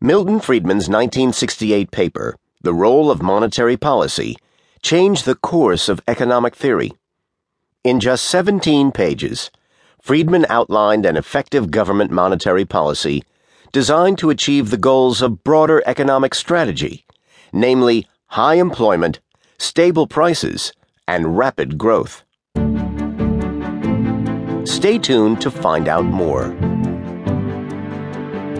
Milton Friedman's 1968 paper, The Role of Monetary Policy, changed the course of economic theory. In just 17 pages, Friedman outlined an effective government monetary policy designed to achieve the goals of broader economic strategy, namely high employment, stable prices, and rapid growth. Stay tuned to find out more.